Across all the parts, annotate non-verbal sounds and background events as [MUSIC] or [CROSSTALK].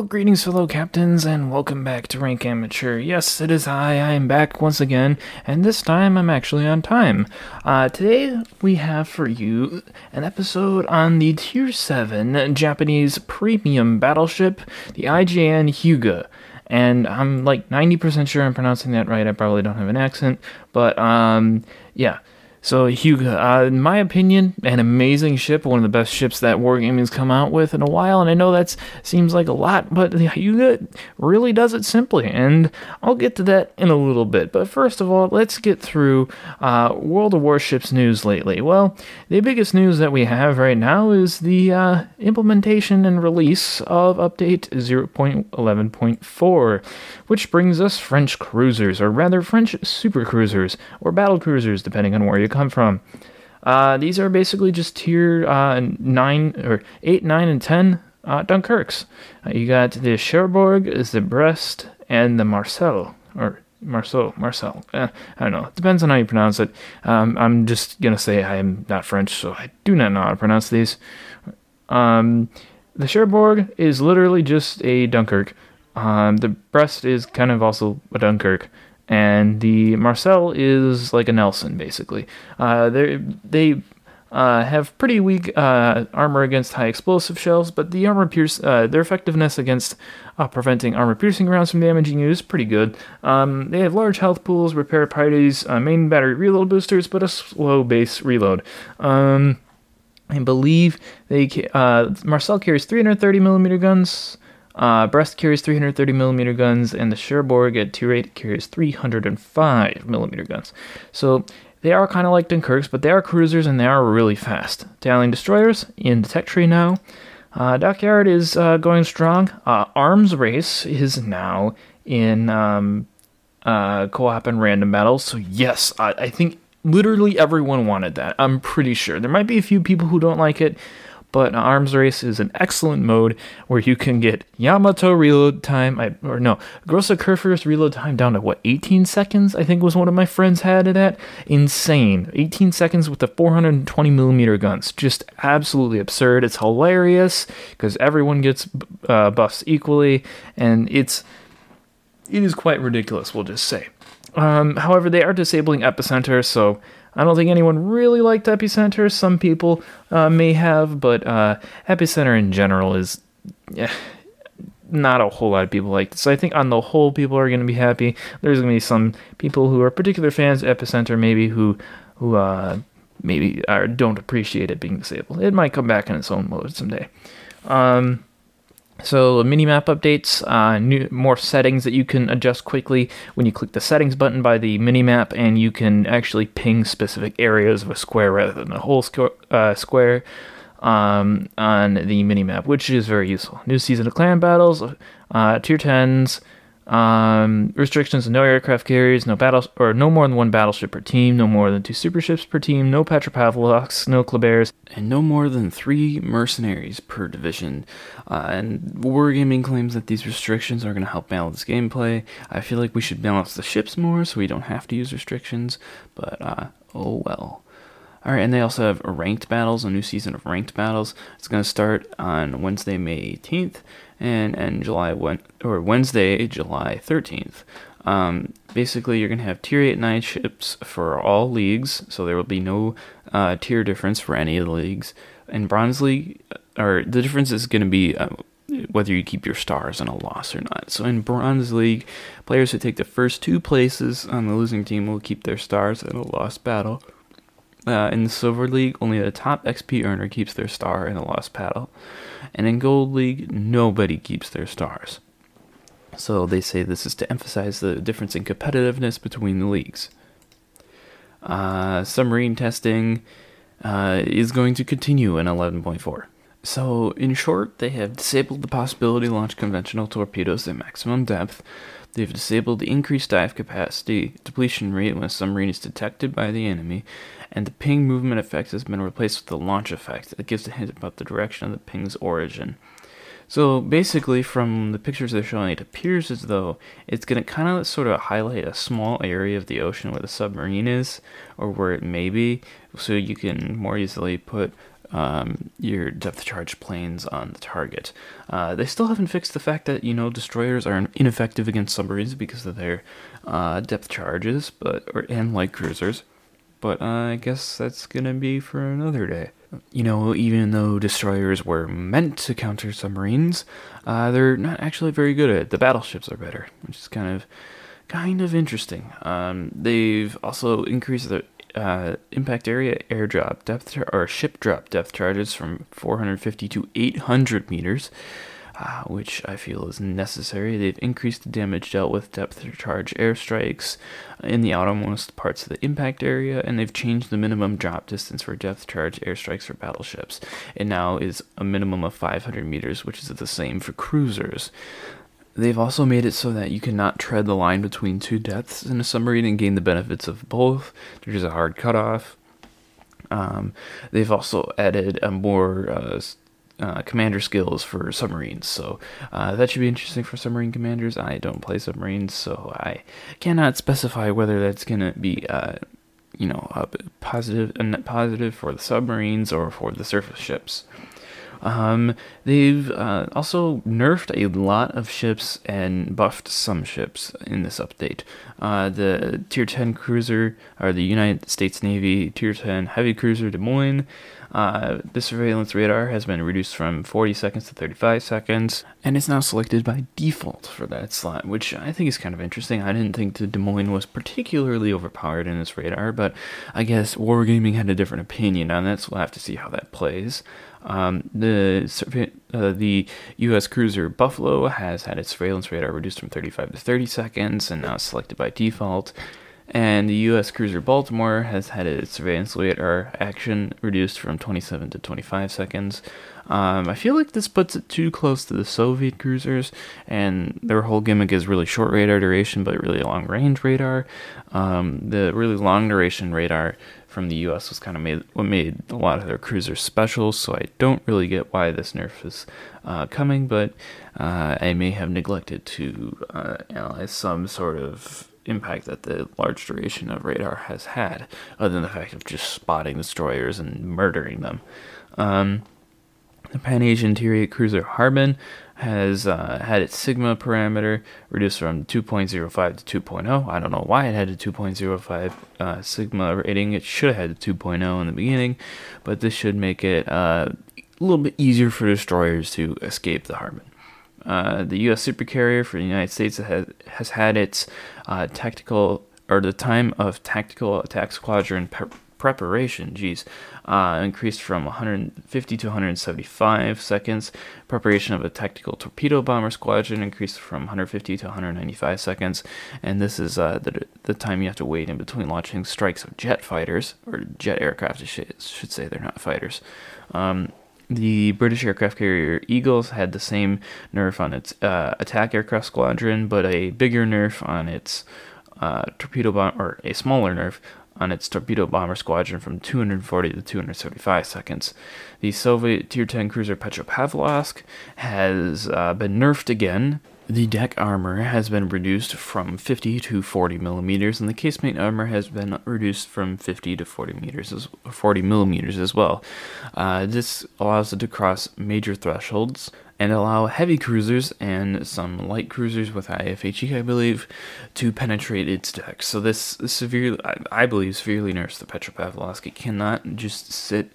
Well, greetings, fellow captains, and welcome back to Rank Amateur. Yes, it is I. I am back once again, and this time I'm actually on time. Uh, today we have for you an episode on the Tier 7 Japanese premium battleship, the IJN Hyuga. And I'm like 90% sure I'm pronouncing that right. I probably don't have an accent, but um, yeah. So Hyuga, uh, in my opinion, an amazing ship, one of the best ships that Wargaming's come out with in a while, and I know that seems like a lot, but Hyuga really does it simply, and I'll get to that in a little bit. But first of all, let's get through uh, World of Warships news lately. Well, the biggest news that we have right now is the uh, implementation and release of Update 0.11.4, which brings us French cruisers, or rather French super cruisers, or battle cruisers, depending on where you come from. Uh, these are basically just tier uh, nine or eight, nine, and ten uh, Dunkirks. Uh, you got the Cherbourg, is the Brest, and the Marcel or Marceau, Marcel. Eh, I don't know. It depends on how you pronounce it. Um, I'm just gonna say I am not French, so I do not know how to pronounce these. Um, the Cherbourg is literally just a Dunkirk. Um, the Brest is kind of also a Dunkirk and the Marcel is like a Nelson, basically. Uh, they uh, have pretty weak uh, armor against high explosive shells, but the armor pierce uh, their effectiveness against uh, preventing armor piercing rounds from damaging you is pretty good. Um, they have large health pools, repair priorities, uh, main battery reload boosters, but a slow base reload. Um, I believe they Marcel carries 330 millimeter guns. Uh, Brest carries 330 millimeter guns, and the Cherbourg at 8 carries 305 millimeter guns. So they are kind of like Dunkirks, but they are cruisers and they are really fast. Italian destroyers in the tech tree now. Uh, Dockyard is uh, going strong. Uh, Arms Race is now in um, uh, co-op and random battles. So yes, I, I think literally everyone wanted that. I'm pretty sure. There might be a few people who don't like it, but an Arms Race is an excellent mode where you can get Yamato reload time, I, or no, Grosse Kurfürst reload time down to what, 18 seconds? I think was one of my friends had it at. Insane. 18 seconds with the 420 millimeter guns. Just absolutely absurd. It's hilarious because everyone gets uh, buffs equally, and it's it is quite ridiculous. We'll just say. Um, however, they are disabling epicenter, so I don't think anyone really liked Epicenter. Some people uh, may have, but uh, Epicenter in general is eh, not a whole lot of people like it. So I think on the whole, people are going to be happy. There's going to be some people who are particular fans of Epicenter, maybe who who uh, maybe are, don't appreciate it being disabled. It might come back in its own mode someday. Um, so mini map updates, uh, new, more settings that you can adjust quickly when you click the settings button by the mini map, and you can actually ping specific areas of a square rather than the whole squ- uh, square um, on the mini map, which is very useful. New season of clan battles, uh, tier 10s, um, restrictions: no aircraft carriers, no battles, or no more than one battleship per team, no more than two super ships per team, no Petropavlovsks, no Klebers, and no more than three mercenaries per division. Uh, and Wargaming claims that these restrictions are going to help balance gameplay. I feel like we should balance the ships more so we don't have to use restrictions, but uh, oh well. All right, and they also have ranked battles, a new season of ranked battles. It's going to start on Wednesday, May 18th, and and July one or Wednesday, July 13th. Um, basically, you're going to have tier 8 9 ships for all leagues, so there will be no uh, tier difference for any of the leagues. In Bronze League, or the difference is going to be uh, whether you keep your stars in a loss or not. So in Bronze League, players who take the first two places on the losing team will keep their stars in a lost battle. Uh, in the Silver League, only the top XP earner keeps their star in a lost battle. And in Gold League, nobody keeps their stars. So they say this is to emphasize the difference in competitiveness between the leagues. Uh, submarine testing uh, is going to continue in 11.4. So, in short, they have disabled the possibility to launch conventional torpedoes at maximum depth. They've disabled the increased dive capacity depletion rate when a submarine is detected by the enemy, and the ping movement effect has been replaced with the launch effect that gives a hint about the direction of the ping's origin. So basically, from the pictures they're showing, it appears as though it's going to kind of sort of highlight a small area of the ocean where the submarine is, or where it may be, so you can more easily put um, your depth charge planes on the target. Uh, they still haven't fixed the fact that you know destroyers are ineffective against submarines because of their uh, depth charges, but or and light cruisers. But uh, I guess that's gonna be for another day you know, even though destroyers were meant to counter submarines, uh, they're not actually very good at it. The battleships are better, which is kind of kind of interesting. Um, they've also increased the uh, impact area airdrop depth or ship drop depth charges from 450 to 800 meters uh, which I feel is necessary. They've increased the damage dealt with depth charge airstrikes in the outermost parts of the impact area, and they've changed the minimum drop distance for depth charge airstrikes for battleships. It now is a minimum of 500 meters, which is the same for cruisers. They've also made it so that you cannot tread the line between two depths in a submarine and gain the benefits of both. There's a hard cutoff. Um, they've also added a more uh, uh, commander skills for submarines. So uh, that should be interesting for submarine commanders. I don't play submarines, so I cannot specify whether that's going to be, uh, you know, a positive, a net positive for the submarines or for the surface ships. Um, they've uh, also nerfed a lot of ships and buffed some ships in this update. Uh, the Tier 10 cruiser, or the United States Navy Tier 10 heavy cruiser Des Moines, uh, the surveillance radar has been reduced from 40 seconds to 35 seconds, and it's now selected by default for that slot, which I think is kind of interesting. I didn't think the Des Moines was particularly overpowered in this radar, but I guess Wargaming had a different opinion on that, so we'll have to see how that plays. Um, the uh, the U.S. cruiser Buffalo has had its surveillance radar reduced from 35 to 30 seconds, and now selected by default and the U.S. cruiser Baltimore has had its surveillance radar action reduced from 27 to 25 seconds. Um, I feel like this puts it too close to the Soviet cruisers, and their whole gimmick is really short radar duration, but really long range radar. Um, the really long duration radar from the U.S. was kind of made what made a lot of their cruisers special. So I don't really get why this nerf is uh, coming, but uh, I may have neglected to uh, analyze some sort of impact that the large duration of radar has had, other than the fact of just spotting destroyers and murdering them. Um, the Pan Asian 8 cruiser Harbin has uh, had its sigma parameter reduced from 2.05 to 2.0. I don't know why it had a 2.05 uh, sigma rating. It should have had a 2.0 in the beginning, but this should make it uh, a little bit easier for destroyers to escape the Harbin. Uh, the U.S. supercarrier for the United States has, has had its uh, tactical or the time of tactical attack squadron preparation, geez, uh, increased from 150 to 175 seconds. Preparation of a tactical torpedo bomber squadron increased from 150 to 195 seconds. And this is uh, the, the time you have to wait in between launching strikes of jet fighters, or jet aircraft, I should, should say they're not fighters. Um, the British aircraft carrier Eagles had the same nerf on its uh, attack aircraft squadron, but a bigger nerf on its uh, torpedo bomb, or a smaller nerf on its torpedo bomber squadron from 240 to 275 seconds. The Soviet Tier 10 cruiser Petropavlovsk has uh, been nerfed again the deck armor has been reduced from 50 to 40 millimeters, and the casemate armor has been reduced from 50 to 40 meters, as, 40 millimeters as well. Uh, this allows it to cross major thresholds and allow heavy cruisers and some light cruisers with IFHE, I believe, to penetrate its deck. So this severely, I, I believe, severely nerfs the Petropavlovsk. It cannot just sit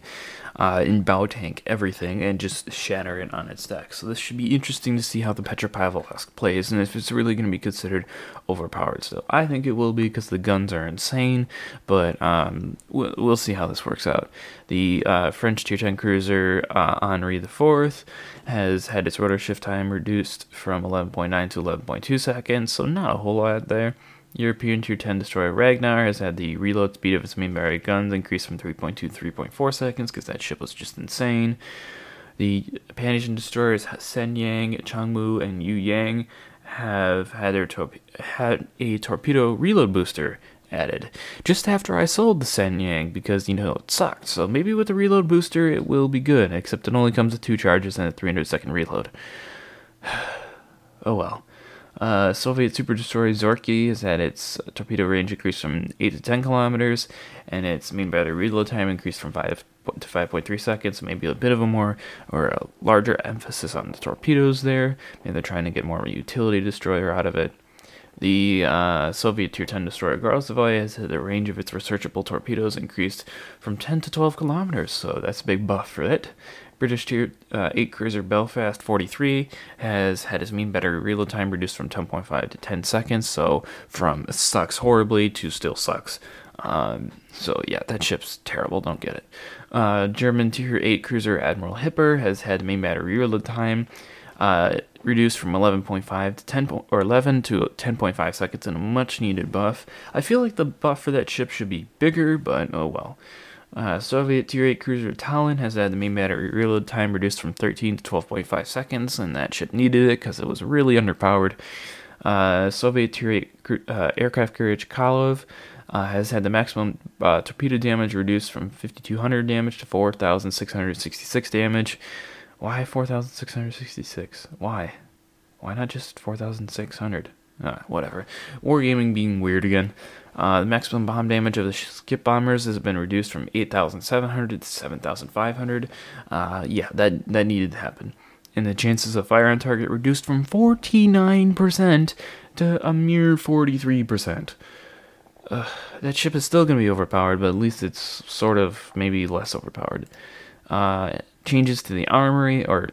uh, in bow tank everything and just shatter it on its deck. So this should be interesting to see how the Petropavlovsk plays and if it's really going to be considered overpowered still. I think it will be because the guns are insane, but um, we'll, we'll, see how this works out. The uh, French tier 10 cruiser uh, Henri IV has had its rudder shift time reduced from 11.9 to 11.2 seconds, so not a whole lot there. European Tier 10 destroyer Ragnar has had the reload speed of its main battery guns increased from 3.2 to 3.4 seconds because that ship was just insane. The Pan-Asian destroyers Sen Yang, Changmu, and Yu Yang have had their had a torpedo reload booster added just after I sold the Sen Yang because you know it sucked. So maybe with the reload booster it will be good, except it only comes with two charges and a 300 second reload. [SIGHS] oh well. Uh, Soviet super destroyer Zorky has had its torpedo range increased from 8 to 10 kilometers, and its main battery reload time increased from 5 to 5.3 seconds. Maybe a bit of a more or a larger emphasis on the torpedoes there. Maybe they're trying to get more of a utility destroyer out of it. The uh, Soviet Tier 10 destroyer Grozovoi has had the range of its researchable torpedoes increased from 10 to 12 kilometers, so that's a big buff for it. British Tier uh, 8 cruiser Belfast 43 has had his mean battery reload time reduced from 10.5 to 10 seconds, so from sucks horribly to still sucks. Um, so yeah, that ship's terrible. Don't get it. Uh, German Tier 8 cruiser Admiral Hipper has had main battery reload time uh, reduced from 11.5 to 10 po- or 11 to 10.5 seconds in a much needed buff. I feel like the buff for that ship should be bigger, but oh well. Uh, Soviet Tier 8 cruiser Tallinn has had the main battery reload time reduced from 13 to 12.5 seconds, and that ship needed it because it was really underpowered. Uh, Soviet Tier 8 uh, aircraft carrier Chkalov uh, has had the maximum uh, torpedo damage reduced from 5200 damage to 4666 damage. Why 4666? Why? Why not just 4600? Uh, whatever. Wargaming being weird again. Uh, the maximum bomb damage of the skip bombers has been reduced from 8,700 to 7,500. Uh, yeah, that, that needed to happen. And the chances of fire on target reduced from 49% to a mere 43%. Uh, that ship is still going to be overpowered, but at least it's sort of maybe less overpowered. Uh, changes to the armory, or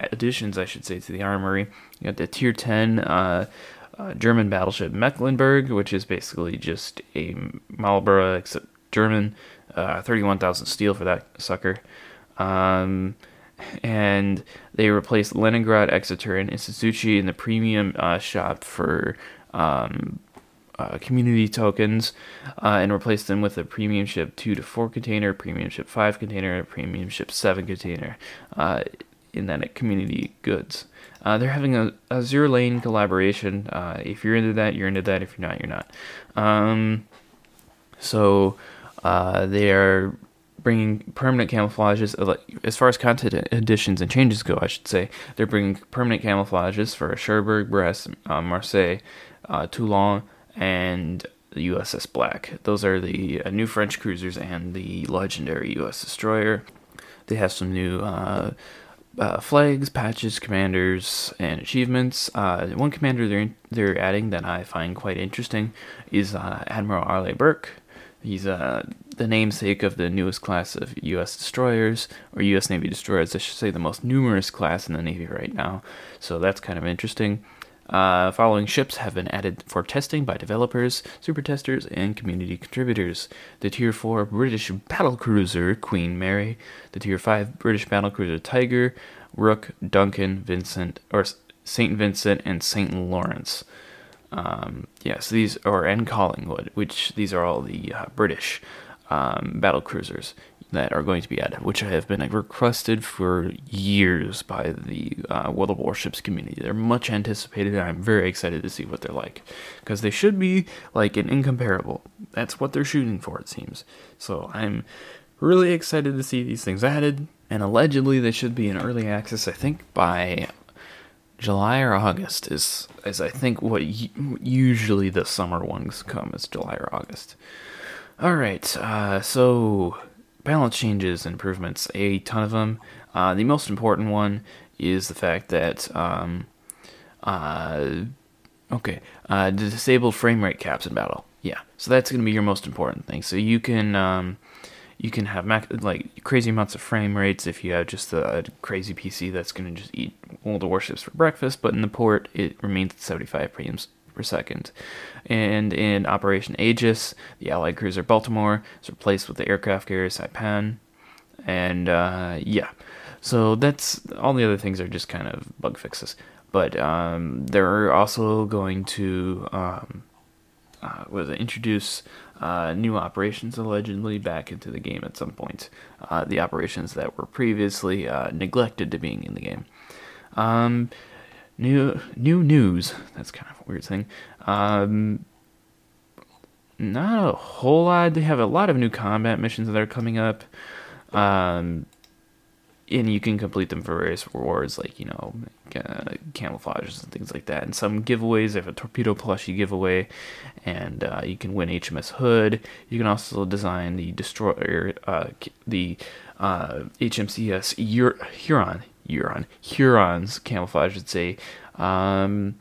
additions, I should say, to the armory. You got the tier 10 uh, German battleship Mecklenburg, which is basically just a Marlborough except German, uh, 31,000 steel for that sucker. Um, and they replaced Leningrad, Exeter, and Ikazuchi in the premium uh, shop for um, uh, community tokens uh, and replaced them with a premium ship 2 to 4 container, premium ship 5 container, premium ship 7 container uh, in that community goods. Uh, they're having a, a, Azur Lane collaboration. Uh, if you're into that, you're into that. If you're not, you're not. Um, so uh, they are bringing permanent camouflages. Uh, as far as content additions and changes go, I should say, they're bringing permanent camouflages for Cherbourg, Brest, uh, Marseille, uh, Toulon, and the USS Black. Those are the new French cruisers and the legendary US destroyer. They have some new uh, flags, patches, commanders, and achievements. Uh, one commander they're they're adding that I find quite interesting is uh, Admiral Arleigh Burke. He's uh, the namesake of the newest class of U.S. destroyers, or U.S. Navy destroyers, I should say, the most numerous class in the Navy right now. So that's kind of interesting. Uh, following ships have been added for testing by developers, super testers, and community contributors. The Tier 4 British battlecruiser Queen Mary, the Tier 5 British battlecruiser Tiger, Rooke, Duncan, Vincent, or St. Vincent, and St. Lawrence. Um, yes, these are and Collingwood, which these are all the uh, British um, battle cruisers that are going to be added, which I have been requested for years by the uh, World of Warships community. They're much anticipated, and I'm very excited to see what they're like because they should be like an incomparable. That's what they're shooting for, it seems. So I'm really excited to see these things added, and allegedly they should be in early access. I think by July or August is is I think what usually the summer ones come is July or August. All right, uh, so balance changes, improvements, a ton of them. Uh, the most important one is the fact that, um, uh, okay, uh, disabled frame rate caps in battle. Yeah, so that's going to be your most important thing. So you can, um, you can have mac- like crazy amounts of frame rates if you have just a, crazy PC that's going to just eat all the warships for breakfast. But in the port, it remains at 75 frames per second. And in Operation Aegis, the Allied cruiser Baltimore is replaced with the aircraft carrier Saipan. And uh, yeah, so that's all the other things are just kind of bug fixes. But um, they're also going to um, uh, was introduce uh, new operations allegedly back into the game at some point. Uh, the operations that were previously uh, neglected to being in the game. Um, new new news. That's kind of weird thing. Um, not a whole lot. They have a lot of new combat missions that are coming up. Um, and you can complete them for various rewards like you know uh, camouflages and things like that and some giveaways they have a torpedo plushie giveaway and uh, you can win hms hood you can also design the destroyer uh, the uh, hmcs huron huron huron's camouflage I'd say um,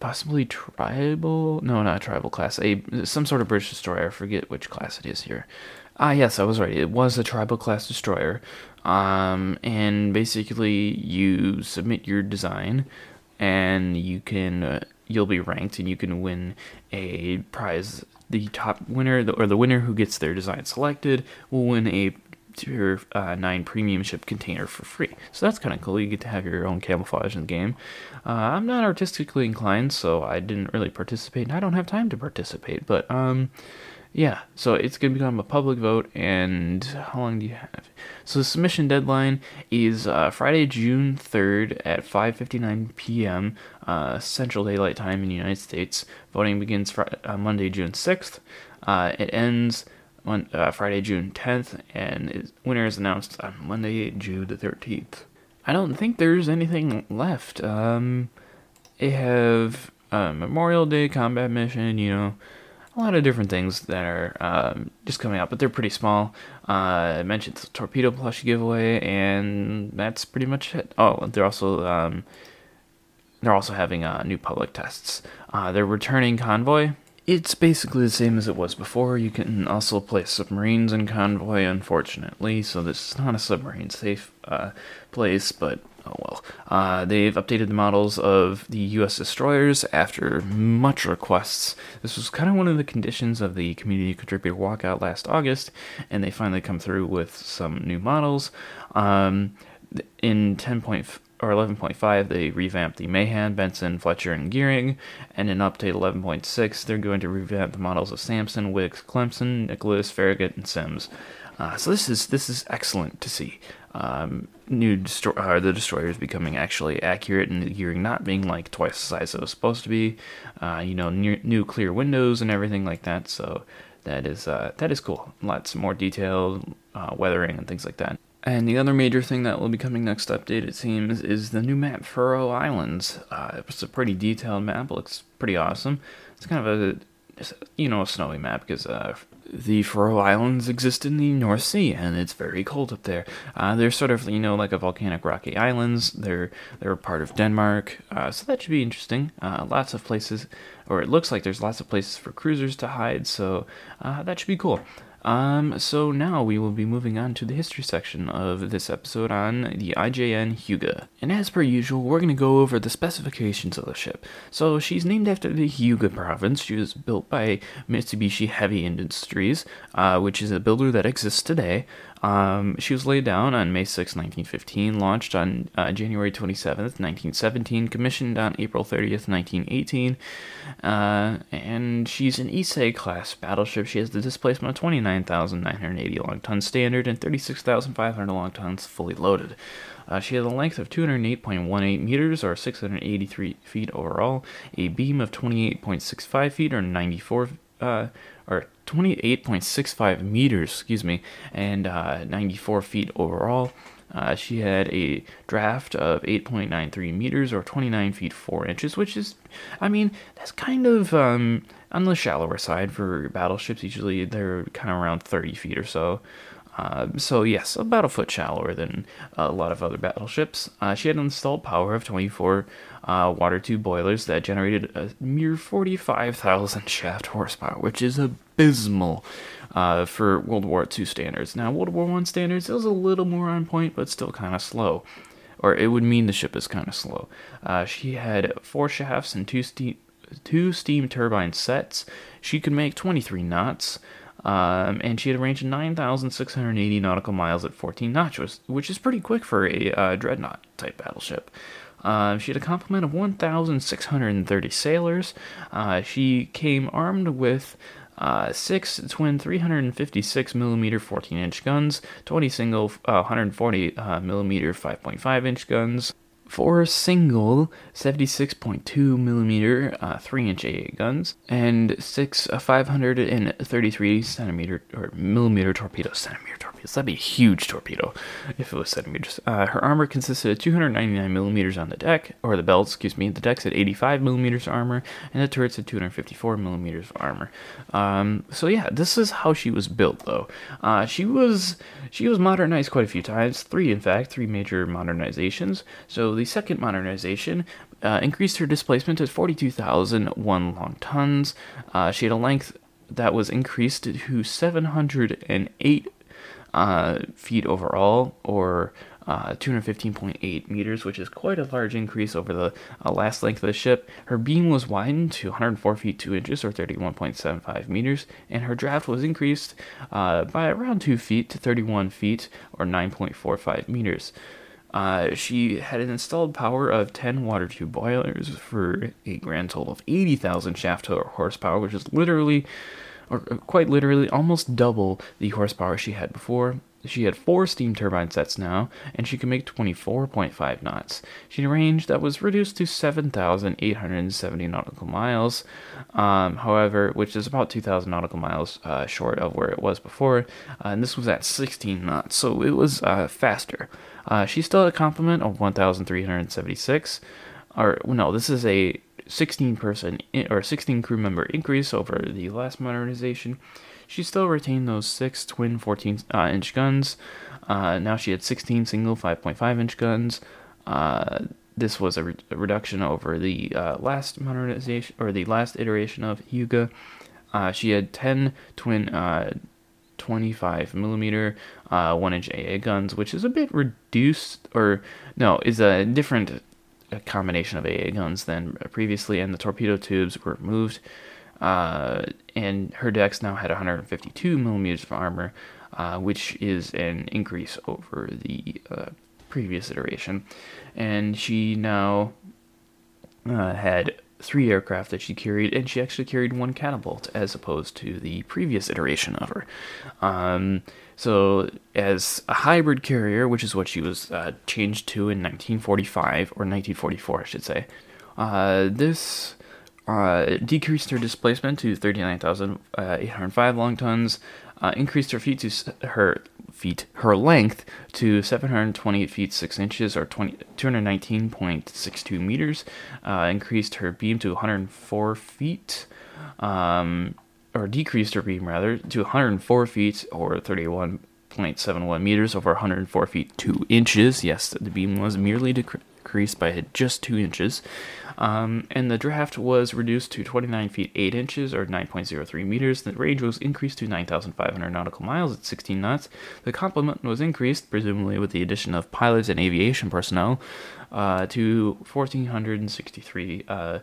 possibly tribal no not tribal class a some sort of british destroyer i forget which class it is here ah yes i was right it was a tribal class destroyer um, and basically, you submit your design, and you can uh, you'll be ranked, and you can win a prize. The top winner, or the winner who gets their design selected, will win a tier uh, 9 premium ship container for free. So that's kind of cool. You get to have your own camouflage in the game. Uh, I'm not artistically inclined, so I didn't really participate, and I don't have time to participate. But um, yeah, so it's going to become a public vote, and how long do you have? So the submission deadline is uh, Friday, June 3rd at 5:59 p.m. Uh, Central Daylight Time in the United States. Voting begins uh, Monday, June 6th. Uh, it ends on uh, Friday, June 10th, and is, winner is announced on Monday, June the 13th. I don't think there's anything left. Um, they have Memorial Day combat mission, you know a lot of different things that are um, just coming out, but they're pretty small. Uh, I mentioned the torpedo plush giveaway, and that's pretty much it. Oh, they're also um, they're also having uh, new public tests. Uh, they're returning convoy. It's basically the same as it was before. You can also place submarines in convoy, unfortunately, so this is not a submarine safe uh, place, but oh well. Uh, they've updated the models of the U.S. destroyers after much requests. This was kind of one of the conditions of the community contributor walkout last August, and they finally come through with some new models. Um, in 10. Or 11.5, they revamped the Mahan, Benson, Fletcher, and Gearing, and in update 11.6, they're going to revamp the models of Sampson, Wickes, Clemson, Nicholas, Farragut, and Sims. Uh, so this is this is excellent to see um, new destro- uh, the destroyer is becoming actually accurate and the gearing not being like twice the size it was supposed to be. Uh, you know, new, new clear windows and everything like that. So that is uh, that is cool. Lots more detailed uh, weathering and things like that. And the other major thing that will be coming next update, it seems, is the new map Faroe Islands. Uh, it's a pretty detailed map. Looks pretty awesome. It's kind of a you know a snowy map because uh, the Faroe Islands exist in the North Sea, and it's very cold up there. Uh, they're sort of, you know, like a volcanic rocky islands. They're they're part of Denmark, uh, so that should be interesting. Uh, lots of places, or it looks like there's lots of places for cruisers to hide, so uh, that should be cool. Um, so now we will be moving on to the history section of this episode on the IJN Hyuga. And as per usual, we're going to go over the specifications of the ship. So she's named after the Hyuga province. She was built by Mitsubishi Heavy Industries, uh, which is a builder that exists today. Um, she was laid down on May 6, 1915, launched on uh, January 27, 1917, commissioned on April 30th, 1918, uh, and she's an Ise class battleship. She has the displacement of 29,980 long tons standard and 36,500 long tons fully loaded. Uh, she has a length of 208.18 meters, or 683 feet overall, a beam of 28.65 feet, or 94 uh, or 28.65 meters, excuse me, and uh, 94 feet overall. Uh, she had a draft of 8.93 meters or 29 feet 4 inches, which is, I mean, that's kind of um, on the shallower side for battleships. Usually they're kind of around 30 feet or so. Uh, so yes, about a foot shallower than a lot of other battleships. Uh, she had an installed power of 24 uh, water tube boilers that generated a mere 45,000 [LAUGHS] shaft horsepower, which is abysmal uh, for World War II standards. Now, World War I standards, it was a little more on point, but still kind of slow. Or it would mean the ship is kind of slow. Uh, she had four shafts and two steam, two steam turbine sets. She could make 23 knots. Um, and she had a range of 9,680 nautical miles at 14 knots, which is pretty quick for a uh, dreadnought type battleship. Uh, she had a complement of 1,630 sailors. Uh, she came armed with uh, six twin 356 millimeter 14 inch guns, 20 single 140 uh, millimeter 5.5 inch guns, four single 76.2 millimeter uh, 3 inch AA guns, and six uh, 533 centimeter or millimeter torpedoes. Centimeter torpedoes. That'd be a huge torpedo if it was centimeters. Uh, her armor consisted of 299 millimeters on the deck, or the belt, excuse me. The deck's at 85 millimeters armor, and the turret's at 254 millimeters of armor. Um, so yeah, this is how she was built, though. Uh, she was she was modernized quite a few times, three in fact, three major modernizations. So the second modernization uh, increased her displacement to 42,001 long tons. Uh, she had a length that was increased to 708 uh, feet overall, or uh, 215.8 meters, which is quite a large increase over the uh, last length of the ship. Her beam was widened to 104 feet 2 inches, or 31.75 meters, and her draft was increased uh, by around 2 feet to 31 feet, or 9.45 meters. Uh, she had an installed power of 10 water tube boilers for a grand total of 80,000 shaft horsepower, which is literally, or quite literally, almost double the horsepower she had before. She had four steam turbine sets now, and she could make 24.5 knots. She had a range that was reduced to 7,870 nautical miles, um, however, which is about 2,000 nautical miles uh, short of where it was before, uh, and this was at 16 knots, so it was uh, faster. Uh, she still had a complement of 1,376, or no, this is a 16 person or 16 crew member increase over the last modernization. She still retained those six twin 14 uh, inch guns. Uh, now she had 16 single 5.5 inch guns. Uh, this was a, re- a, reduction over the uh, last modernization or the last iteration of Hyuga. Uh, she had 10 twin uh, 25 millimeter one inch AA guns, which is a bit reduced, or no, is a different combination of AA guns than previously, and the torpedo tubes were removed. Uh, and her decks now had 152 millimeters of armor, uh, which is an increase over the uh, previous iteration. And she now uh, had three aircraft that she carried, and she actually carried one catapult as opposed to the previous iteration of her. Um, so, as a hybrid carrier, which is what she was uh, changed to in 1945 or 1944, I should say, uh, this uh, decreased her displacement to 39,805 long tons, uh, increased her feet to her feet her length to 728 feet 6 inches or 20, 219.62 meters, uh, increased her beam to 104 feet. Um, or decreased her beam rather to 104 feet or 31.71 meters over 104 feet 2 inches. Yes, the beam was merely decreased by just 2 inches. Um, and the draft was reduced to 29 feet 8 inches or 9.03 meters. The range was increased to 9,500 nautical miles at 16 knots. The complement was increased, presumably with the addition of pilots and aviation personnel, uh, to 1,463. Uh,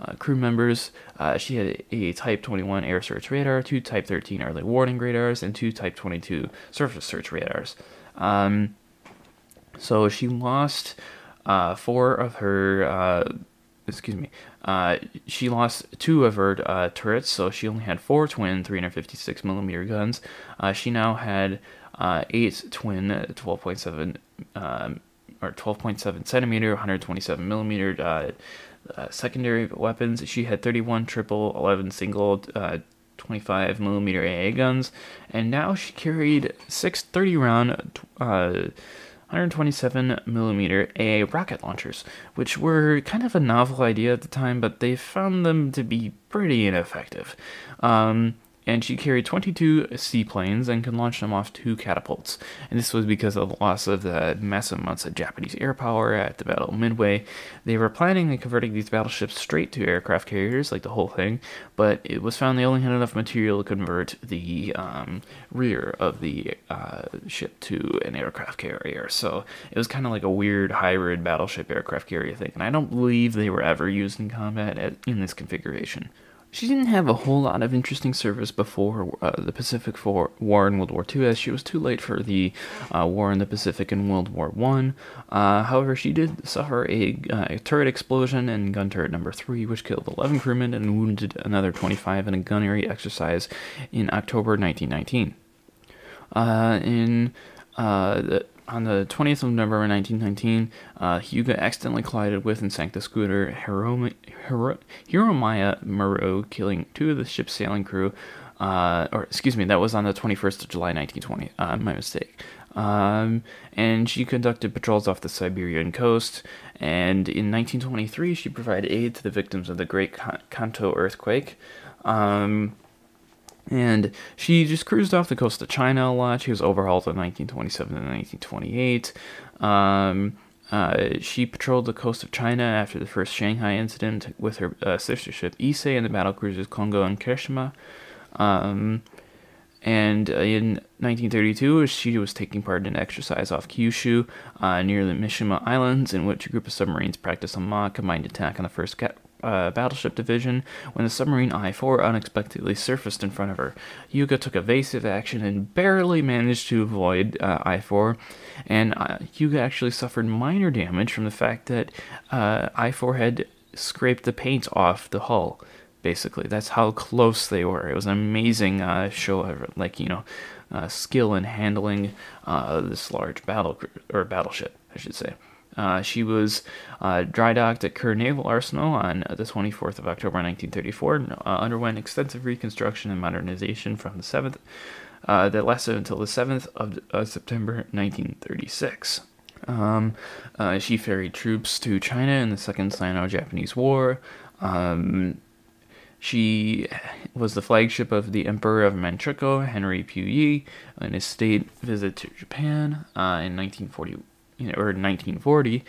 uh, crew members. Uh, she had a Type 21 air search radar, two Type 13 early warning radars, and two Type 22 surface search radars. Um, so she lost uh, four of her uh, excuse me, uh, she lost two of her uh, turrets, so she only had four twin 356 millimeter guns. Uh, she now had uh, eight twin 12.7 um, or 12.7 centimeter, 127 millimeter uh, uh, secondary weapons. She had 31 triple, 11 single. 25 millimeter AA guns, and now she carried six 30 round 127 millimeter AA rocket launchers, which were kind of a novel idea at the time, but they found them to be pretty ineffective. Um, and she carried 22 seaplanes and could launch them off two catapults. And this was because of the loss of the massive amounts of Japanese air power at the Battle of Midway. They were planning on converting these battleships straight to aircraft carriers, like the whole thing, but it was found they only had enough material to convert the um, rear of the uh, ship to an aircraft carrier. So it was kind of like a weird hybrid battleship aircraft carrier thing. And I don't believe they were ever used in combat at, in this configuration. She didn't have a whole lot of interesting service before uh, the Pacific War in World War II, as she was too late for the uh, war in the Pacific in World War One. Uh, however, she did suffer a, uh, a, turret explosion in gun turret number three, which killed 11 crewmen and wounded another 25 in a gunnery exercise in October 1919. Uh, in uh, the on the 20th of November 1919, uh, Hyuga accidentally collided with and sank the schooner Hiroma, Hiro, Hiromaya killing two of the ship's sailing crew. Uh, or excuse me, that was on the 21st of July 1920. Uh, my mistake. Um, and she conducted patrols off the Siberian coast. And in 1923, she provided aid to the victims of the Great Kanto earthquake. Um, and she just cruised off the coast of China a lot. She was overhauled in 1927 and 1928. Um, uh, she patrolled the coast of China after the first Shanghai incident with her uh, sister ship Ise and the battle cruisers Kongo and Kirishima. Um, and in 1932, she was taking part in an exercise off Kyushu uh, near the Mishima Islands, in which a group of submarines practiced a mock combined attack on the first uh, battleship division when the submarine I 4 unexpectedly surfaced in front of her. Hyuga took evasive action and barely managed to avoid uh, I 4, and uh, Hyuga actually suffered minor damage from the fact that uh, I 4 had scraped the paint off the hull. Basically, that's how close they were. It was an amazing uh, show of, like, you know, uh, skill in handling this large battle or battleship, I should say. Uh, she was uh, dry docked at Kure Naval Arsenal on uh, the 24th of October 1934 and uh, underwent extensive reconstruction and modernization from the 7th, uh, that lasted until the 7th of September 1936. Um, uh, she ferried troops to China in the Second Sino Japanese War. Um, she was the flagship of the Emperor of Manchukuo, Henry Puyi, in his state visit to Japan in 1941 you know, or 1940.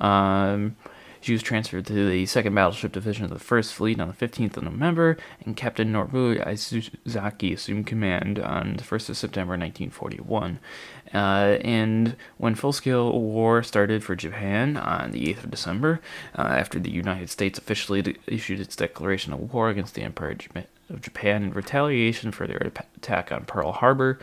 Um, she was transferred to the 2nd Battleship Division of the 1st Fleet on the 15th of November, and Captain Norbu Isuzaki assumed command on the 1st of September 1941. Uh, and when full scale war started for Japan on the 8th of December, uh, after the United States officially de- issued its declaration of war against the Empire of Japan in retaliation for their attack on Pearl Harbor,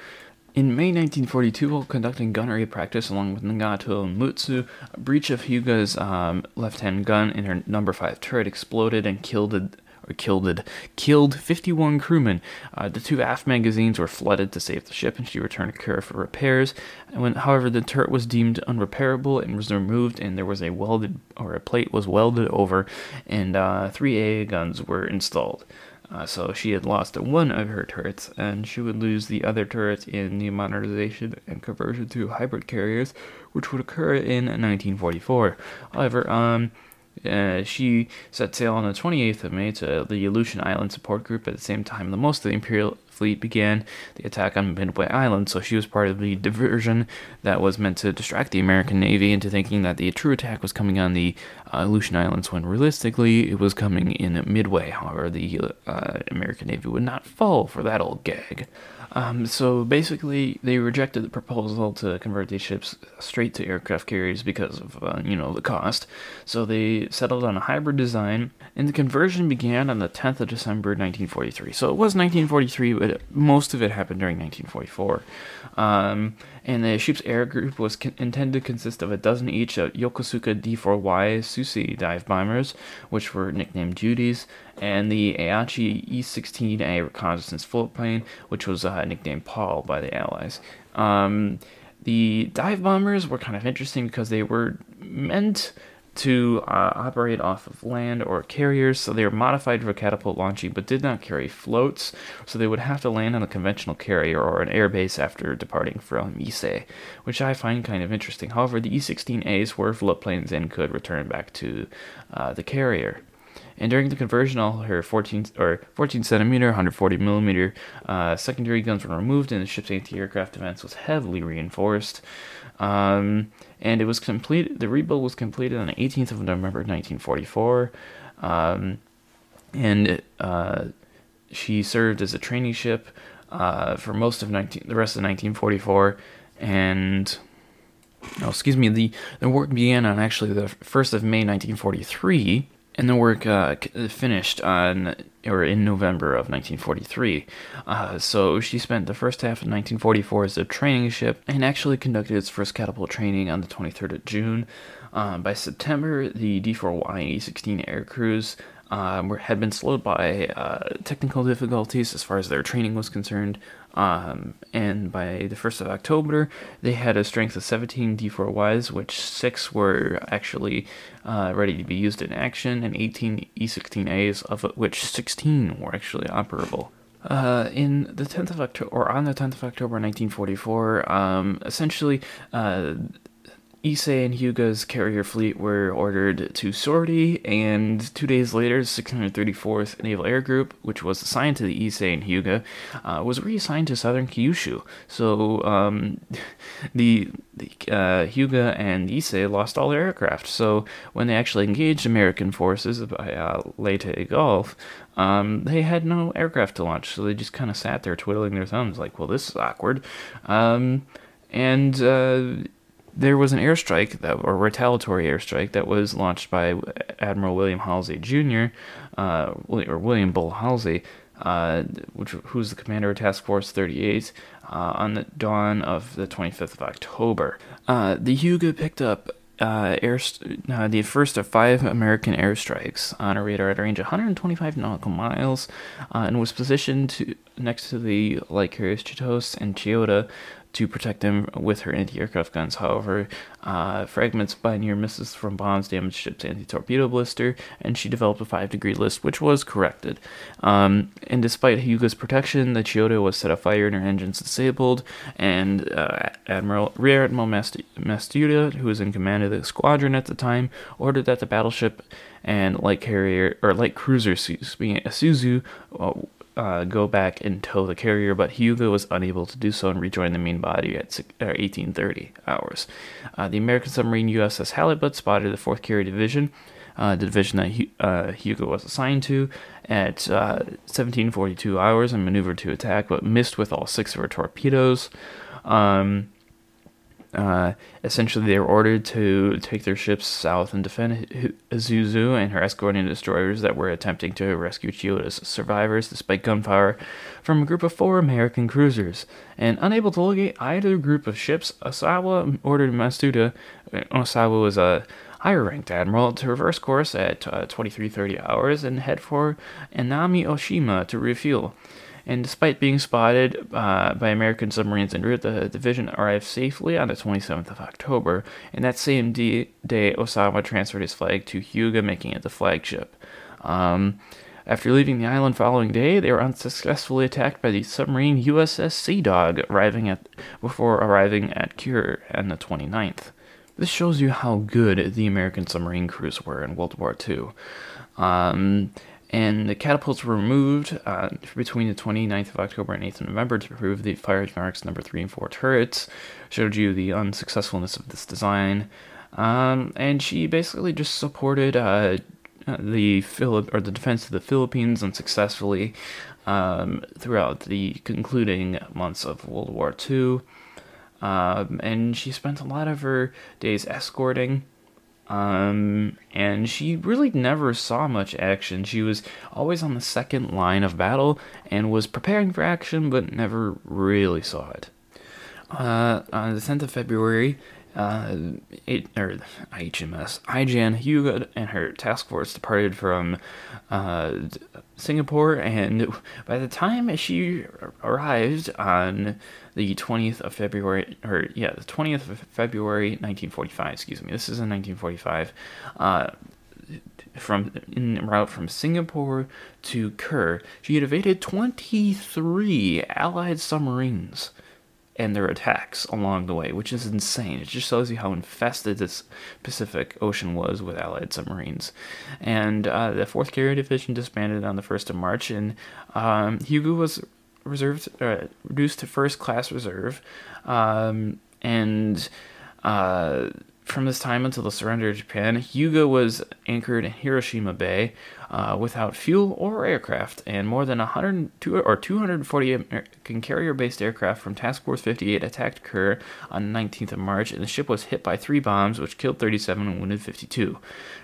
in May 1942, while conducting gunnery practice along with Nagato and Mutsu, a breech of Hyuga's um, left-hand gun in her number 5 turret exploded and killed or killed killed 51 crewmen. Uh, the two aft magazines were flooded to save the ship, and she returned to Kure for repairs. When, however, the turret was deemed unrepairable and was removed, and there was a welded or a plate was welded over, and uh, three AA guns were installed. Uh, so she had lost one of her turrets, and she would lose the other turret in the modernization and conversion to hybrid carriers, which would occur in 1944. However, um, uh, she set sail on the 28th of May to the Aleutian Island Support Group at the same time the most of the Imperial fleet began the attack on Midway Island, so she was part of the diversion that was meant to distract the American Navy into thinking that the true attack was coming on the uh, Aleutian Islands when realistically it was coming in Midway. However, the uh, American Navy would not fall for that old gag. Um, so basically, they rejected the proposal to convert these ships straight to aircraft carriers because of, uh, you know, the cost. So they settled on a hybrid design, and the conversion began on the 10th of December 1943. So it was 1943, but most of it happened during 1944. Um, and the ship's air group was con- intended to consist of a dozen each of Yokosuka D4Y Suisei dive bombers, which were nicknamed Judies, and the Aichi E-16A reconnaissance float plane, which was uh, nicknamed Paul by the Allies. Um, the dive bombers were kind of interesting because they were meant to uh, operate off of land or carriers, so they were modified for catapult launching but did not carry floats, so they would have to land on a conventional carrier or an airbase after departing from Ise, which I find kind of interesting. However, the E 16As were float planes and could return back to uh, the carrier. and during the conversion, all her 14 or 14 centimeter, 140 millimeter uh, secondary guns were removed, and the ship's anti-aircraft defense was heavily reinforced. Um, and it was complete. The rebuild was completed on the 18th of November 1944, um, and uh, she served as a training ship uh, for most of 19, the rest of 1944, and no, excuse me, the the work began on actually the first of May 1943, and the work uh, finished on or in November of 1943. Uh, so she spent the first half of 1944 as a training ship and actually conducted its first catapult training on the 23rd of June. Uh, by September, the D4Y and E-16 air crews um, had been slowed by uh, technical difficulties as far as their training was concerned. Um, and by the 1st of October, they had a strength of 17 D4Ys, which six were actually uh, ready to be used in action, and 18 E16As, of which 16 were actually operable. Uh, in the 10th of October, or on the 10th of October 1944, um, essentially, uh, Ise and Hyuga's carrier fleet were ordered to sortie, and two days later, 634th Naval Air Group, which was assigned to the Ise and Hyuga, uh, was reassigned to southern Kyushu. So um, [LAUGHS] the, the uh, Hyuga and Ise lost all their aircraft. So when they actually engaged American forces by uh, Leyte Gulf, um, they had no aircraft to launch. So they just kind of sat there twiddling their thumbs, like, well, this is awkward. Um, and uh, there was an airstrike that or retaliatory airstrike that was launched by Admiral William Halsey Jr. Uh, or William Bull Halsey, uh, which who's the commander of Task Force 38, uh, on the dawn of the 25th of October. Uh, the Hyuga picked up uh, air uh, the first of five American airstrikes on a radar at a range of 125 nautical miles, and was positioned to, next to the light carriers Chitose and Chiyoda to protect them with her anti-aircraft guns. However, uh, fragments by near misses from bombs damaged ship's anti-torpedo blister, and she developed a five-degree list, which was corrected. Um, and despite Hyuga's protection, the Chiyoda was set afire and her engines disabled. And uh, Admiral Rear Admiral Matsuda, who was in command of the squadron at the time, ordered that the battleship and light carrier or light cruiser, Isuzu, uh, uh, go back and tow the carrier, but Hyuga was unable to do so and rejoin the main body at 1830 uh, hours. Uh, the American submarine USS Halibut spotted the 4th Carrier Division, uh, the division that uh, Hyuga was assigned to, at 1742 uh, hours and maneuvered to attack, but missed with all six of her torpedoes. Um, uh, essentially, they were ordered to take their ships south and defend Isuzu and her escorting destroyers that were attempting to rescue Chiyoda's survivors despite gunfire from a group of four American cruisers. And unable to locate either group of ships, Ozawa ordered Matsuda, Ozawa was a higher ranked admiral, to reverse course at uh, 2330 hours and head for Amami Oshima to refuel. And despite being spotted uh, by American submarines en route, the division arrived safely on the 27th of October. And that same day, Ozawa transferred his flag to Hyuga, making it the flagship. Um, after leaving the island following day, they were unsuccessfully attacked by the submarine USS Sea Dog, arriving at before arriving at Kure on the 29th. This shows you how good the American submarine crews were in World War II. Um, and the catapults were removed uh, between the 29th of October and 8th of November to prove the fire marks number 3 and 4 turrets. Showed you the unsuccessfulness of this design. Um, and she basically just supported uh, the Philip or the defense of the Philippines unsuccessfully um, throughout the concluding months of World War II. Um, and she spent a lot of her days escorting um, and she really never saw much action. She was always on the second line of battle and was preparing for action, but never really saw it. Uh, on the 10th of February, uh, it, or HMS IJN Hyuga and her task force departed from uh, Singapore, and by the time she arrived on the 20th of February, or yeah, the 20th of February 1945, excuse me, this is in 1945, uh, from in route from Singapore to Kure, she had evaded 23 Allied submarines and their attacks along the way, which is insane. It just shows you how infested this Pacific Ocean was with Allied submarines. And uh, the 4th Carrier Division disbanded on the 1st of March, and um, Hyuga was reserved, uh, reduced to first class reserve. Um, and uh, from this time until the surrender of Japan, Hyuga was anchored in Hiroshima Bay uh, without fuel or aircraft, and more than 102 or 240 American carrier-based aircraft from Task Force 58 attacked Kure on 19th of March, and the ship was hit by three bombs, which killed 37 and wounded 52.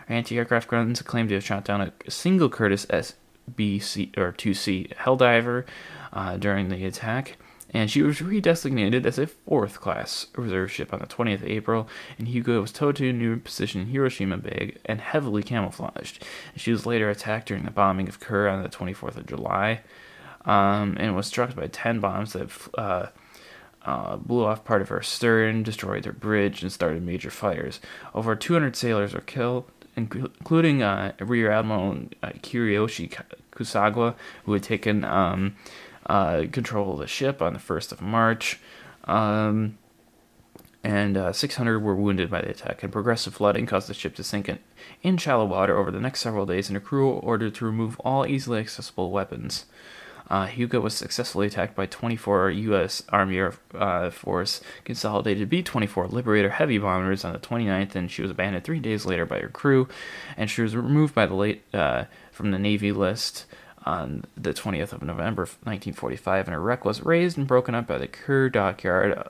Anti-aircraft guns claimed to have shot down a single Curtiss SBC or 2C Helldiver uh, during the attack and she was redesignated as a fourth class reserve ship on the 20th of April, and Hyuga was towed to a new position in Hiroshima Bay and heavily camouflaged. She was later attacked during the bombing of Kure on the 24th of July, um, and was struck by 10 bombs that uh, uh, blew off part of her stern, destroyed her bridge, and started major fires. Over 200 sailors were killed, including uh, Rear Admiral uh, Kiriyoshi Kusawa, who had taken um, uh, control of the ship on the 1st of March. Um, and uh, 600 were wounded by the attack, and progressive flooding caused the ship to sink in, in shallow water over the next several days, and a crew ordered to remove all easily accessible weapons. Uh, Hyuga was successfully attacked by 24 U.S. Army Air uh, Force Consolidated B-24 Liberator heavy bombers on the 29th, and she was abandoned three days later by her crew, and she was removed by the late uh, from the Navy list on the 20th of November 1945, and her wreck was raised and broken up by the Kure dockyard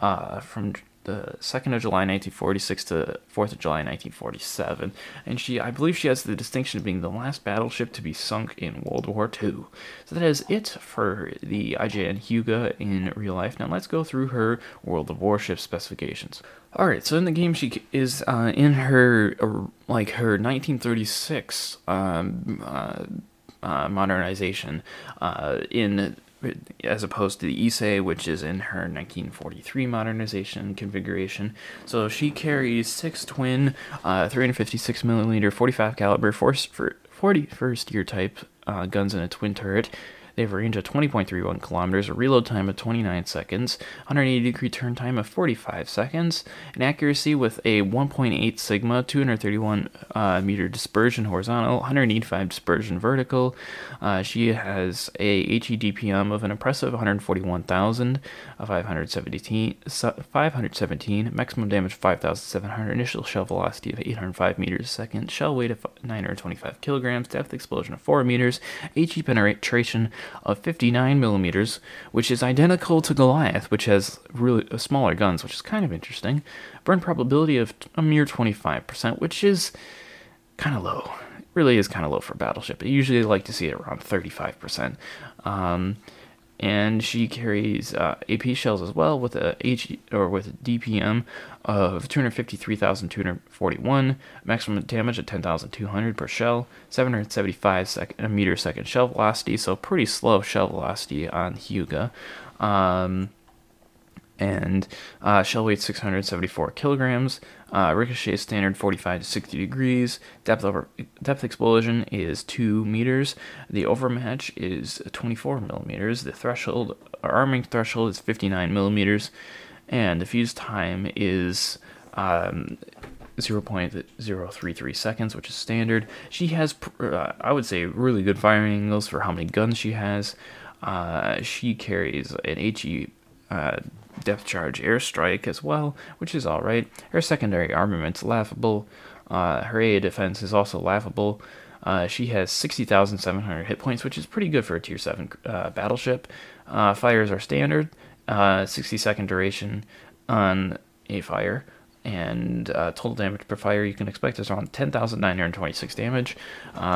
uh, from the 2nd of July 1946 to 4th of July 1947. And she, I believe she has the distinction of being the last battleship to be sunk in World War II. So that is it for the IJN Hyuga in real life. Now let's go through her World of Warship specifications. Alright, so in the game she is uh, in her, uh, like her 1936 um, uh, modernization uh, in as opposed to the Ise, which is in her 1943 modernization configuration. So she carries six twin, uh, 356 millimeter, 45 caliber, force for 41st year type uh, guns in a twin turret. They have a range of 20.31 kilometers, a reload time of 29 seconds, 180 degree turn time of 45 seconds, an accuracy with a 1.8 sigma, 231 uh, meter dispersion horizontal, 185 dispersion vertical. Uh, she has a HEDPM of an impressive 141,000, 517, 517, maximum damage 5,700, initial shell velocity of 805 meters a second, shell weight of 925 kilograms, depth explosion of 4 meters, HE penetration of 59 millimeters, which is identical to Goliath, which has really uh, smaller guns, which is kind of interesting. Burn probability of a mere 25%, which is kind of low. It really is kind of low for a Battleship. I usually like to see it around 35%. Um, and she carries uh, AP shells as well with a H or with DPM of 253,241, maximum damage at 10,200 per shell, 775 second, a meter second shell velocity, so pretty slow shell velocity on Hyuga. Um, and uh, shell weight 674 kilograms. Uh, ricochet standard 45 to 60 degrees. Depth over depth explosion is 2 meters. The overmatch is 24 millimeters. The threshold arming threshold is 59 millimeters, and the fuse time is um, 0.033 seconds, which is standard. She has, uh, I would say, really good firing angles for how many guns she has. Uh, she carries an HE uh, depth charge airstrike as well, which is alright. Her secondary armament's laughable. Uh, her AA defense is also laughable. Uh, she has 60,700 hit points, which is pretty good for a tier 7 uh, battleship. Uh, fires are standard, uh, 60 second duration on a fire, and uh, total damage per fire you can expect is around 10,926 damage.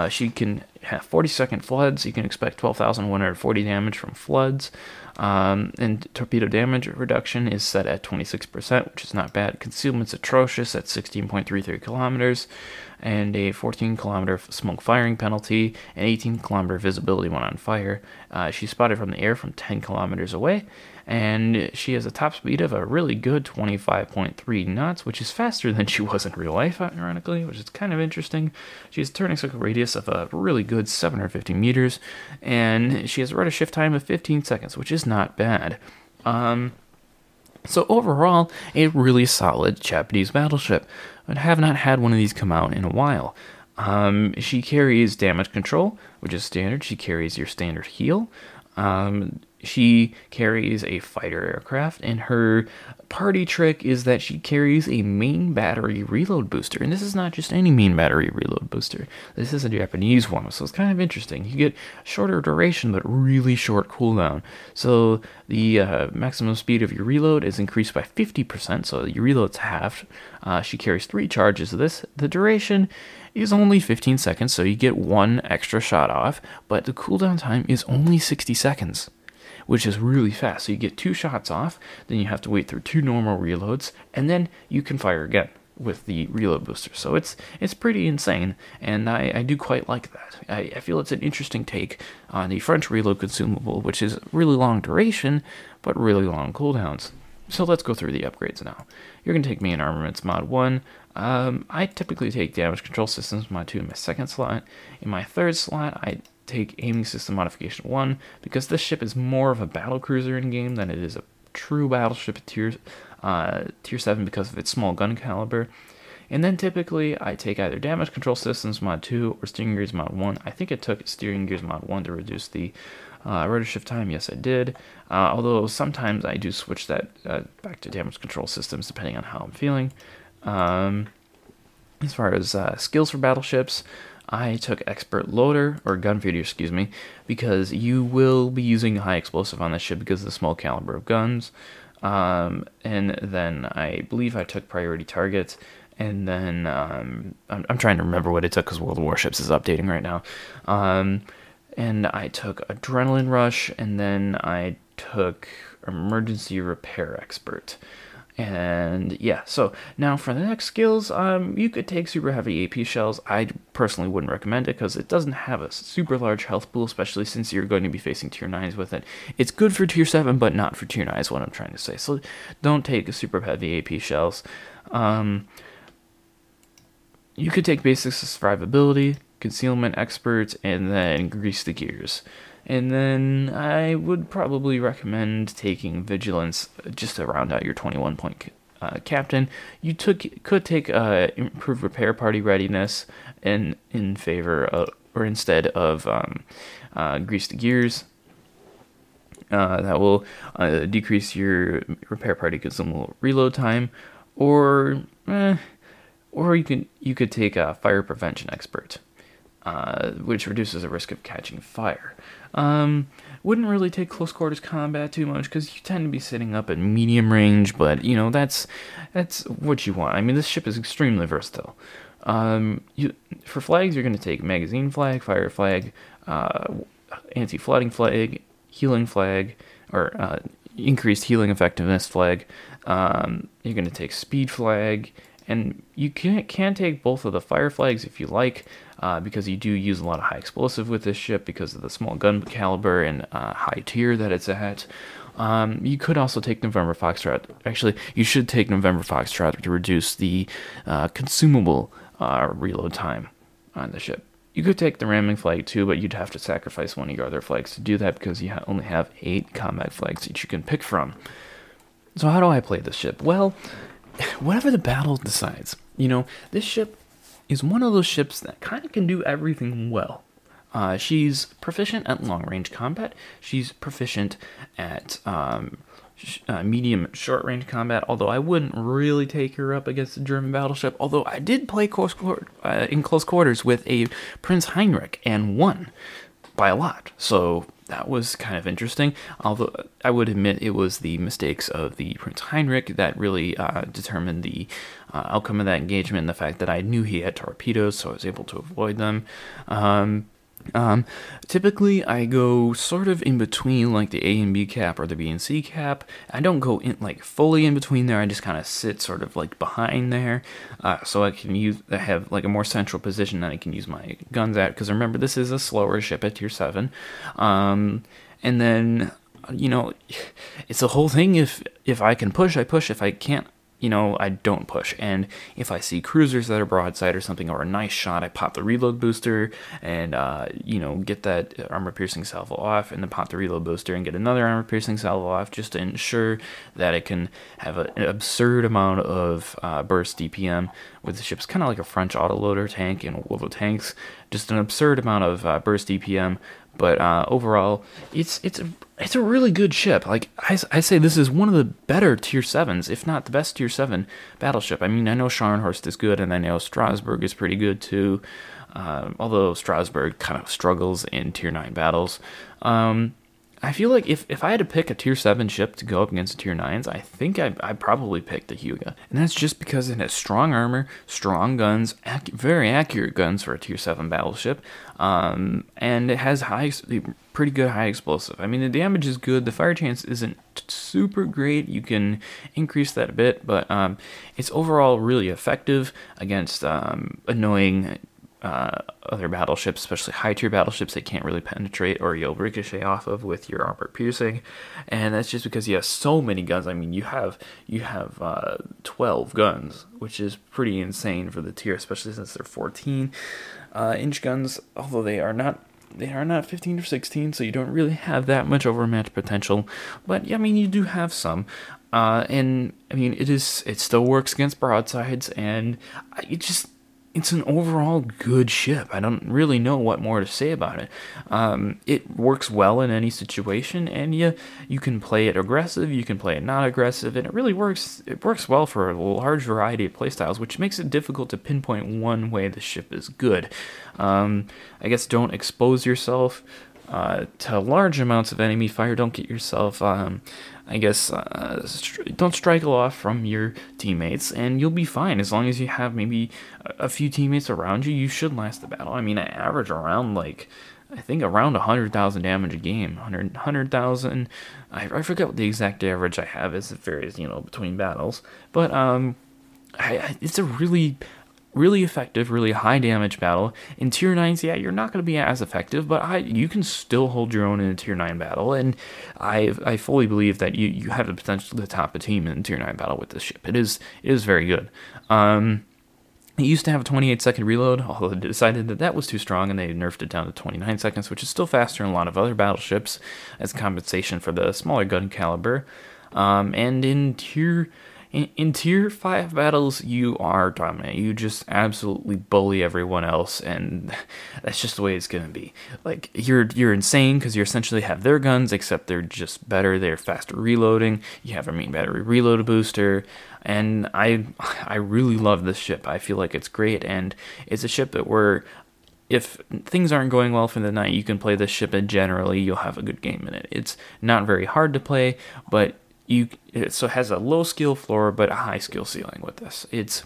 she can have 40 second floods, you can expect 12,140 damage from floods. Um, and torpedo damage reduction is set at 26%, which is not bad. Concealment's atrocious at 16.33 kilometers, and a 14 kilometer smoke firing penalty, and 18 kilometer visibility when on fire. Uh, she's spotted from the air from 10 kilometers away, and she has a top speed of a really good 25.3 knots, which is faster than she was in real life, ironically, which is kind of interesting. She has a turning circle radius of a really good 750 meters, and she has a rudder shift time of 15 seconds, which is not bad. Um, So overall, a really solid Japanese battleship. I have not had one of these come out in a while. Um, she carries damage control, which is standard. She carries your standard heal. Um, she carries a fighter aircraft, and her party trick is that she carries a main battery reload booster. And this is not just any main battery reload booster, this is a Japanese one, so it's kind of interesting. You get shorter duration, but really short cooldown. So the uh, maximum speed of your reload is increased by 50%, so your reload's halved. Uh, she carries three charges of this. The duration is only 15 seconds, so you get one extra shot off, but the cooldown time is only 60 seconds which is really fast. So you get two shots off, then you have to wait through two normal reloads, and then you can fire again with the reload booster. So it's it's pretty insane, and I, I do quite like that. I, I feel it's an interesting take on the French reload consumable, which is really long duration, but really long cooldowns. So let's go through the upgrades now. You're going to take main armaments mod 1. Um, I typically take damage control systems mod 2 in my second slot. In my third slot, I take aiming system modification 1 because this ship is more of a battle cruiser in game than it is a true battleship at tier, uh, tier 7 because of its small gun caliber. And then typically I take either damage control systems mod 2 or steering gears mod 1. I think it took steering gears mod 1 to reduce the uh, rudder shift time. Yes, I did. Uh, although sometimes I do switch that uh, back to damage control systems depending on how I'm feeling. Um, as far as uh, skills for battleships, I took expert loader or gun feeder, excuse me, because you will be using high explosive on this ship because of the small caliber of guns. Um, and then I believe I took priority targets. And then um, I'm, I'm, trying to remember what it took because World of Warships is updating right now. Um, and I took adrenaline rush, and then I took emergency repair expert. And yeah, so now for the next skills, um, you could take super heavy AP shells. I personally wouldn't recommend it because it doesn't have a super large health pool, especially since you're going to be facing tier 9s with it. It's good for tier 7, but not for tier 9 is what I'm trying to say. So don't take super heavy AP shells. Um, you could take basics of survivability, concealment expert, and then grease the gears. And then I would probably recommend taking Vigilance just to round out your 21 point uh, captain. You took could take uh, improved repair party readiness in in favor of, or instead of um, uh, gears. Uh, that will uh, decrease your repair party consumable reload time, or eh, or you can you could take a fire prevention expert, uh, which reduces the risk of catching fire. Um, wouldn't really take close quarters combat too much because you tend to be sitting up at medium range, but you know that's that's what you want. I mean, this ship is extremely versatile. Um, you, for flags, you're going to take magazine flag, fire flag, uh, anti-flooding flag, healing flag, or uh, increased healing effectiveness flag. Um, you're going to take speed flag, and you can can take both of the fire flags if you like uh, because you do use a lot of high explosive with this ship because of the small gun caliber and uh, high tier that it's at. Um, you could also take November Foxtrot. Actually, you should take November Foxtrot to reduce the uh, consumable uh, reload time on the ship. You could take the ramming flag too, but you'd have to sacrifice one of your other flags to do that because you only have eight combat flags that you can pick from. So, how do I play this ship? Well, whatever the battle decides. You know, this ship is one of those ships that kind of can do everything well. Uh, she's proficient at long range combat. She's proficient at um, sh- uh, medium short range combat. Although I wouldn't really take her up against a German battleship. Although I did play close uh, in close quarters with a Prinz Heinrich and won by a lot. So that was kind of interesting. Although I would admit it was the mistakes of the Prinz Heinrich that really uh, determined the uh, outcome of that engagement. And the fact that I knew he had torpedoes, so I was able to avoid them. Um, um, typically, I go sort of in between, like the A and B cap or the B and C cap. I don't go in like fully in between there. I just kind of sit sort of like behind there, uh, so I can use I have like a more central position that I can use my guns at. Because remember, this is a slower ship at tier seven, um, and then you know, [SIGHS] it's a whole thing. If if I can push, I push. If I can't, you know, I don't push. And if I see cruisers that are broadside or something, or a nice shot, I pop the reload booster and, uh, you know, get that armor piercing salvo off, and then pop the reload booster and get another armor piercing salvo off just to ensure that it can have an absurd amount of uh, burst DPM with the ship's kind of like a French autoloader tank in World of Tanks, just an absurd amount of uh, burst DPM but uh, overall, it's it's a it's a really good ship. Like I, I say, this is one of the better tier sevens, if not the best tier seven battleship. I mean, I know Scharnhorst is good, and I know Strasbourg is pretty good too. Uh, although Strasbourg kind of struggles in tier nine battles. Um, I feel like if, if I had to pick a tier 7 ship to go up against the tier 9s, I think I I probably pick the Hyuga. And that's just because it has strong armor, strong guns, ac- very accurate guns for a tier 7 battleship, um, and it has high, pretty good high explosive. I mean, the damage is good, the fire chance isn't super great, you can increase that a bit, but um, it's overall really effective against um, annoying uh, other battleships, especially high tier battleships, they can't really penetrate or you'll ricochet off of with your armor piercing, and that's just because you have so many guns. I mean, you have you have uh, 12 guns, which is pretty insane for the tier, especially since they're 14 uh, inch guns. Although they are not they are not 15 or 16, so you don't really have that much overmatch potential. But I mean, you do have some. Uh, and I mean, it is it still works against broadsides, and it just it's an overall good ship. I don't really know what more to say about it. Um, it works well in any situation, and you you can play it aggressive, you can play it not aggressive, and it really works. It works well for a large variety of playstyles, which makes it difficult to pinpoint one way the ship is good. Um, I guess don't expose yourself uh, to large amounts of enemy fire. Don't get yourself um, I guess, uh, don't strike off from your teammates, and you'll be fine as long as you have maybe a few teammates around you. You should last the battle. I mean, I average around like I think around 100,000 damage a game. 100, 100,000. I, I forget what the exact average I have is. It varies, you know, between battles. But um, I, I, it's a really really effective, really high damage battle. In tier 9s, yeah, you're not going to be as effective, but I, you can still hold your own in a tier 9 battle, and I I fully believe that you, you have the potential to top a team in a tier 9 battle with this ship. It is it is very good. Um, it used to have a 28 second reload, although they decided that that was too strong and they nerfed it down to 29 seconds, which is still faster than a lot of other battleships as compensation for the smaller gun caliber. Um, and in tier in, in tier 5 battles, you are dominant. You just absolutely bully everyone else, and [LAUGHS] that's just the way it's gonna be. Like, you're you're insane because you essentially have their guns, except they're just better. They're faster reloading. You have a main battery reload booster, and I [LAUGHS] I really love this ship. I feel like it's great, and it's a ship that we're if things aren't going well for the night, you can play this ship and generally you'll have a good game in it. It's not very hard to play, but you it so has a low skill floor but a high skill ceiling with this. It's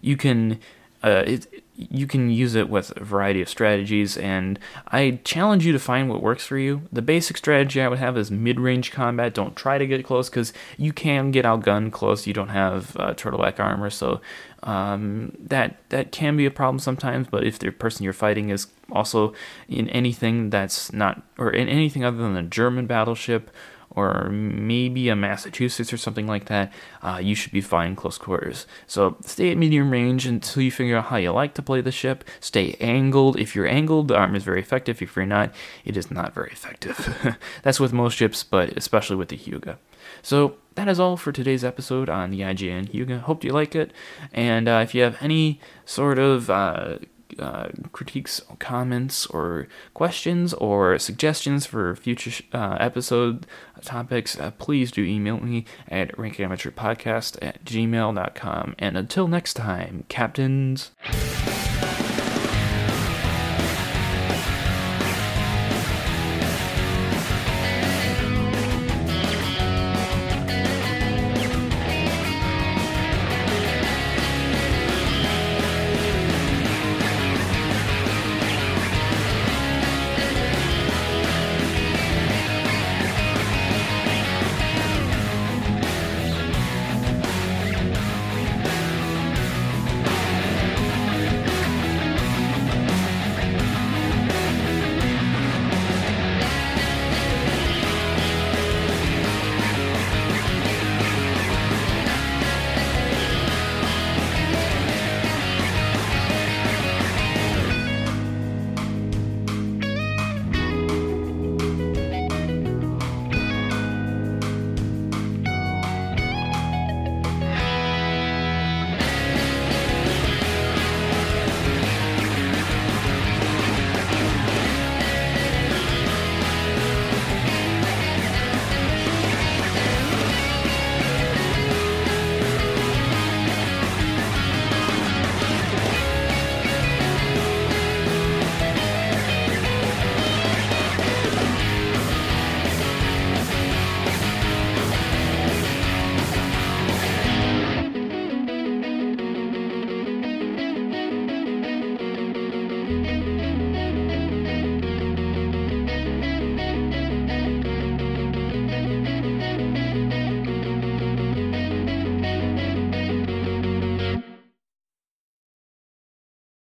you can uh, it, you can use it with a variety of strategies, and I challenge you to find what works for you. The basic strategy I would have is mid-range combat. Don't try to get close because you can get outgunned close. You don't have uh, turtleback armor, so um, that that can be a problem sometimes. But if the person you're fighting is also in anything that's not or in anything other than a German battleship or maybe a Massachusetts or something like that, uh, you should be fine close quarters. So stay at medium range until you figure out how you like to play the ship. Stay angled. If you're angled, the arm is very effective. If you're not, it is not very effective. [LAUGHS] That's with most ships, but especially with the Hyuga. So that is all for today's episode on the IJN Hyuga. Hope you like it, and uh, if you have any sort of uh, uh, critiques, comments, or questions or suggestions for future uh, episode topics, uh, please do email me at rankingamateurpodcast at gmail.com. And until next time, captains.